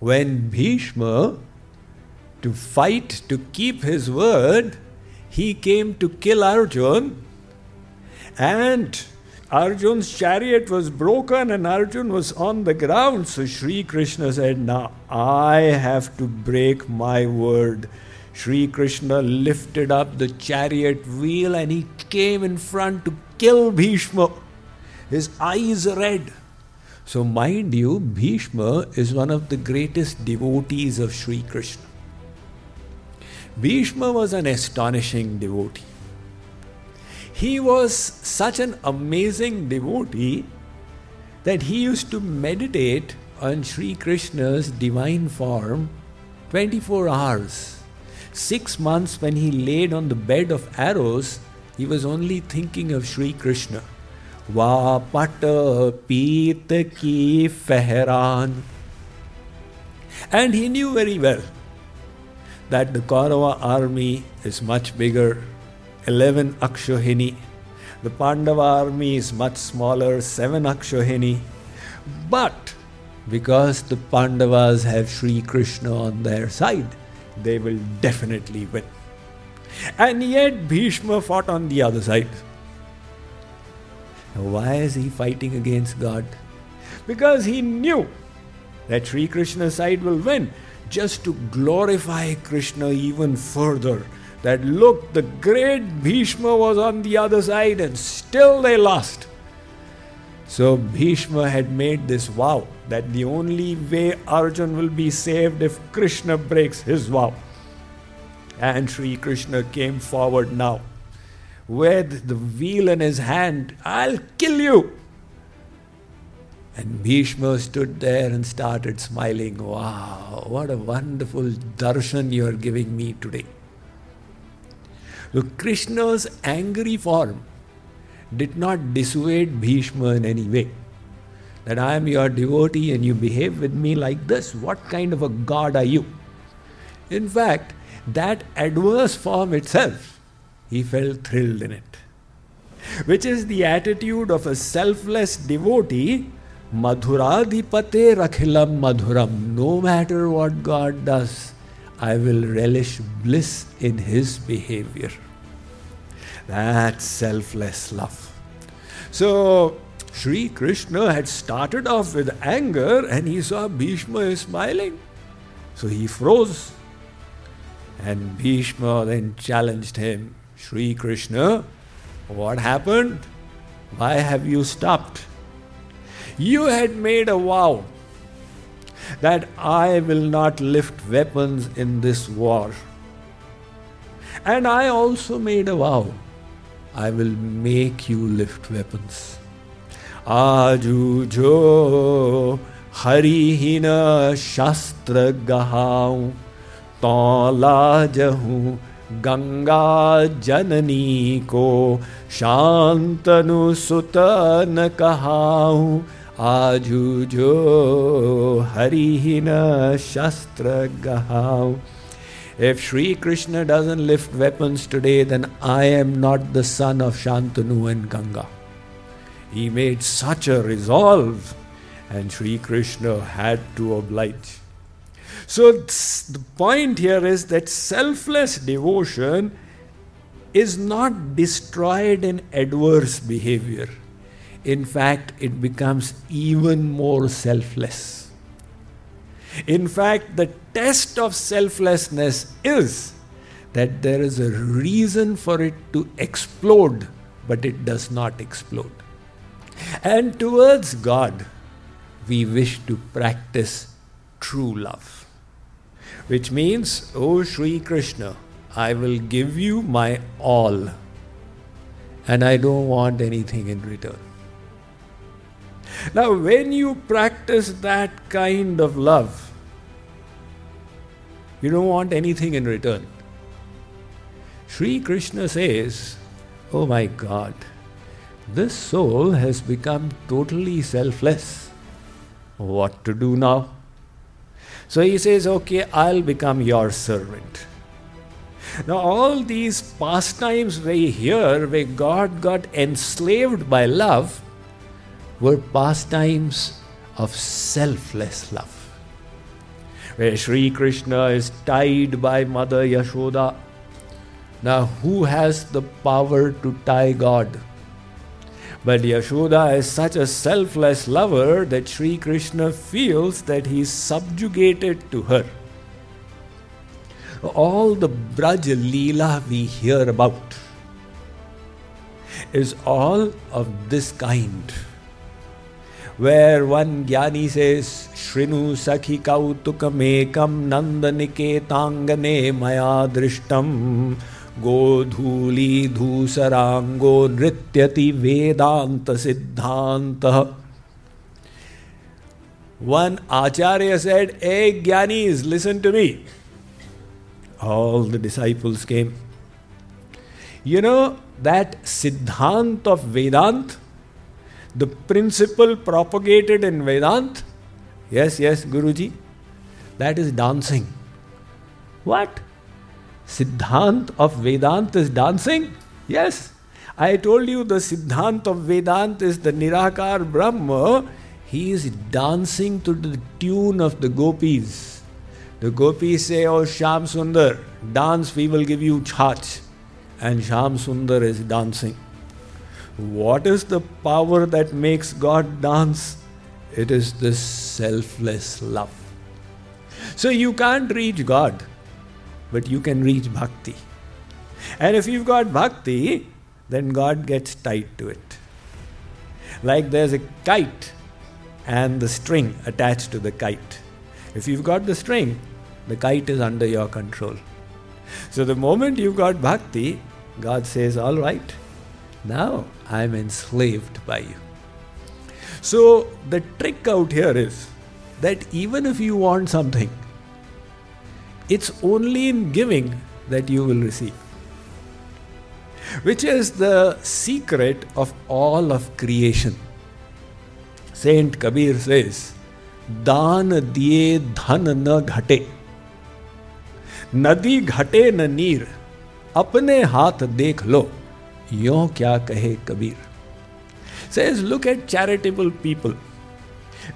when Bhishma, to fight to keep his word, he came to kill Arjun, and Arjun's chariot was broken and Arjun was on the ground. So Sri Krishna said, Now I have to break my word. Sri Krishna lifted up the chariot wheel and he came in front to kill Bhishma. His eyes red. So, mind you, Bhishma is one of the greatest devotees of Sri Krishna. Bhishma was an astonishing devotee. He was such an amazing devotee that he used to meditate on Sri Krishna's divine form 24 hours. Six months when he laid on the bed of arrows, he was only thinking of Sri Krishna. Vapat पीत की Farhan And he knew very well that the Kaurava army is much bigger, 11 Akshohini. The Pandava army is much smaller, 7 Akshohini. But because the Pandavas have Sri Krishna on their side, they will definitely win. And yet Bhishma fought on the other side. Now, why is he fighting against God? Because he knew that Sri Krishna's side will win, just to glorify Krishna even further. That look, the great Bhishma was on the other side and still they lost. So Bhishma had made this vow that the only way Arjun will be saved if Krishna breaks his vow. And Sri Krishna came forward now with the wheel in his hand, I'll kill you. And Bhishma stood there and started smiling. Wow, what a wonderful darshan you are giving me today. Look, Krishna's angry form did not dissuade Bhishma in any way. That I am your devotee and you behave with me like this. What kind of a god are you? In fact, that adverse form itself he felt thrilled in it. Which is the attitude of a selfless devotee. Madhuradipate rakhilam madhuram. No matter what God does, I will relish bliss in His behavior. That's selfless love. So, Sri Krishna had started off with anger and he saw Bhishma is smiling. So he froze. And Bhishma then challenged him Sri Krishna, what happened? Why have you stopped? You had made a vow that I will not lift weapons in this war. And I also made a vow I will make you lift weapons. Aju jo harihina shastra gahau la jahu Ganga जननी को शांतनु सुत न कहाऊँ आजू जो हरि न शस्त्र गहाऊँ If Sri Krishna doesn't lift weapons today, then I am not the son of Shantanu and Ganga. He made such a resolve, and Sri Krishna had to oblige. So the point here is that selfless devotion is not destroyed in adverse behavior. In fact, it becomes even more selfless. In fact, the test of selflessness is that there is a reason for it to explode, but it does not explode. And towards God, we wish to practice true love which means, O Sri Krishna, I will give you my all, and I don't want anything in return. Now, when you practice that kind of love, you don't want anything in return. Sri Krishna says, Oh my God, this soul has become totally selfless. What to do now? So he says, Okay, I'll become your servant. Now, all these pastimes we hear where God got enslaved by love were pastimes of selfless love. where Sri Krishna is tied by Mother Yashoda. Now, who has the power to tie God? But Yashoda is such a selfless lover that Sri Krishna feels that he is subjugated to her. All the Braj Leela we hear about is all of this kind. Where one Jnani says, Shrinu Sakhi Kautukam Nandanike Maya Drishtam गोधूली धूसरांगो नृत्यति वेदांत सिद्धांत one Acharya said a gyani is listen to me all the disciples came you know that siddhant of Vedant the principle propagated in Vedant yes yes Guruji that is dancing what Siddhant of Vedant is dancing? Yes. I told you the Siddhant of Vedant is the Nirakar Brahma. He is dancing to the tune of the gopis. The gopis say, Oh Sham Sundar, dance, we will give you chach. And Sham Sundar is dancing. What is the power that makes God dance? It is this selfless love. So you can't reach God but you can reach bhakti. And if you've got bhakti, then God gets tied to it. Like there's a kite and the string attached to the kite. If you've got the string, the kite is under your control. So the moment you've got bhakti, God says, All right, now I'm enslaved by you. So the trick out here is that even if you want something, it's only in giving that you will receive. Which is the secret of all of creation. Saint Kabir says, दान दिए धन न घटे नदी घटे न नीर अपने हाथ देख लो यो क्या कहे Kabir says look at charitable people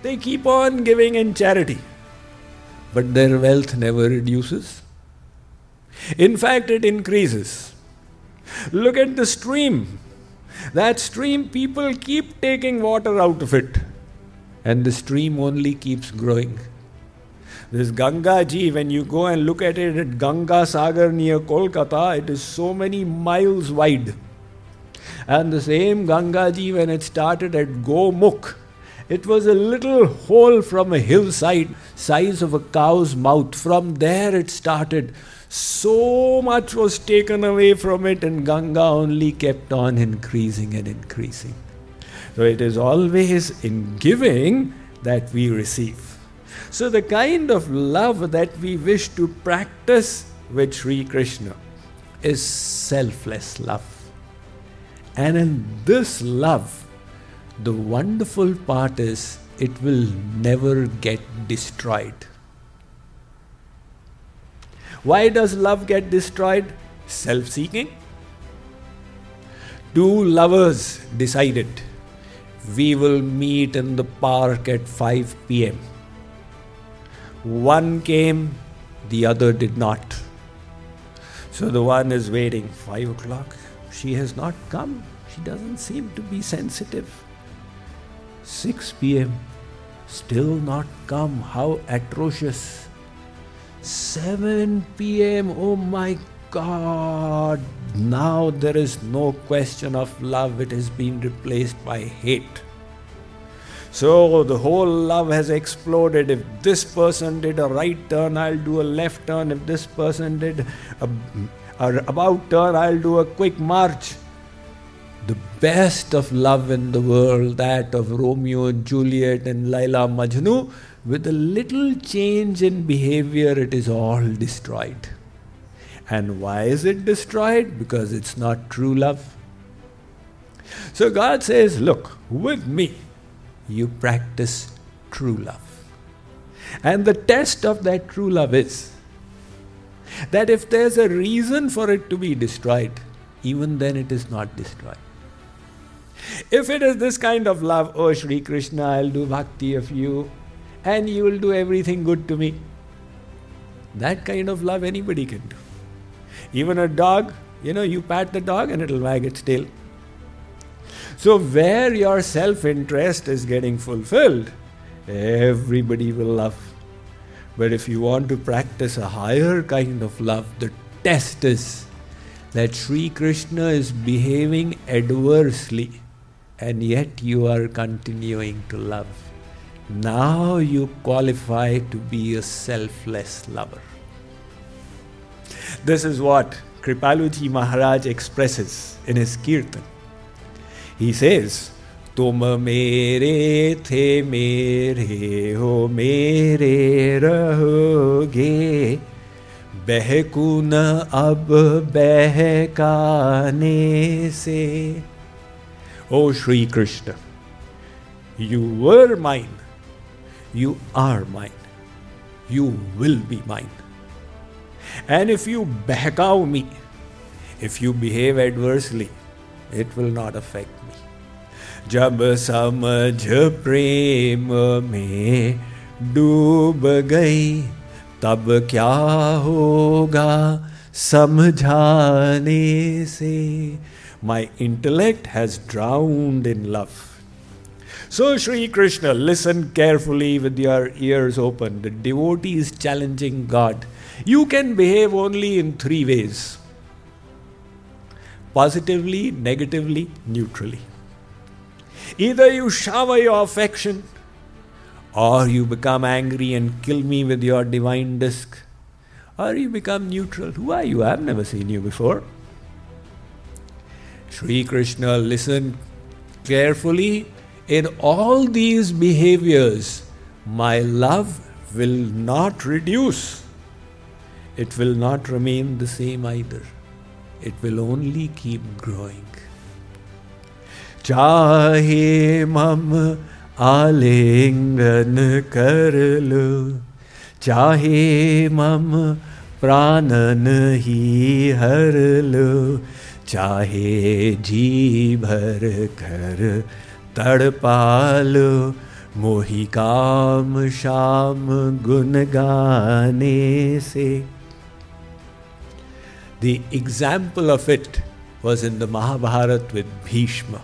they keep on giving in charity but their wealth never reduces. In fact, it increases. Look at the stream. That stream, people keep taking water out of it, and the stream only keeps growing. This Ganga Ji, when you go and look at it at Ganga Sagar near Kolkata, it is so many miles wide. And the same Ganga Ji, when it started at Gomukh, it was a little hole from a hillside, size of a cow's mouth. From there it started. So much was taken away from it, and Ganga only kept on increasing and increasing. So it is always in giving that we receive. So the kind of love that we wish to practice with Sri Krishna is selfless love. And in this love, the wonderful part is it will never get destroyed. Why does love get destroyed? Self seeking. Two lovers decided we will meet in the park at 5 pm. One came, the other did not. So the one is waiting, 5 o'clock. She has not come. She doesn't seem to be sensitive. 6 pm, still not come. How atrocious. 7 pm, oh my God. Now there is no question of love, it has been replaced by hate. So the whole love has exploded. If this person did a right turn, I'll do a left turn. If this person did a, a about turn, I'll do a quick march the best of love in the world, that of Romeo and Juliet and Laila Majnu, with a little change in behavior, it is all destroyed. And why is it destroyed? Because it's not true love. So God says, Look, with me, you practice true love. And the test of that true love is that if there's a reason for it to be destroyed, even then it is not destroyed. If it is this kind of love, oh Sri Krishna, I'll do bhakti of you and you will do everything good to me. That kind of love anybody can do. Even a dog, you know, you pat the dog and it'll wag its tail. So, where your self interest is getting fulfilled, everybody will love. But if you want to practice a higher kind of love, the test is that Sri Krishna is behaving adversely and yet you are continuing to love. Now you qualify to be a selfless lover. This is what Kripaluji Maharaj expresses in his Kirtan. He says, तुम मेरे थे मेरे हो मेरे रहोगे बहकुन अब बहकाने से O Sri Krishna, you were mine, you are mine, you will be mine. And if you behkau me, if you behave adversely, it will not affect me. जब समझ प्रेम में डूब गई तब क्या होगा समझाने से My intellect has drowned in love. So, Sri Krishna, listen carefully with your ears open. The devotee is challenging God. You can behave only in three ways positively, negatively, neutrally. Either you shower your affection, or you become angry and kill me with your divine disc, or you become neutral. Who are you? I've never seen you before. Sri Krishna, listen carefully. In all these behaviors, my love will not reduce. It will not remain the same either. It will only keep growing. चाहे मम आलिंगन कर लो चाहे मम प्राणन ही हर लो चाहे जी भर घर, तड़पाल, मोही काम, शाम गुन गाने से। The example of it was in the Mahabharata with Bhishma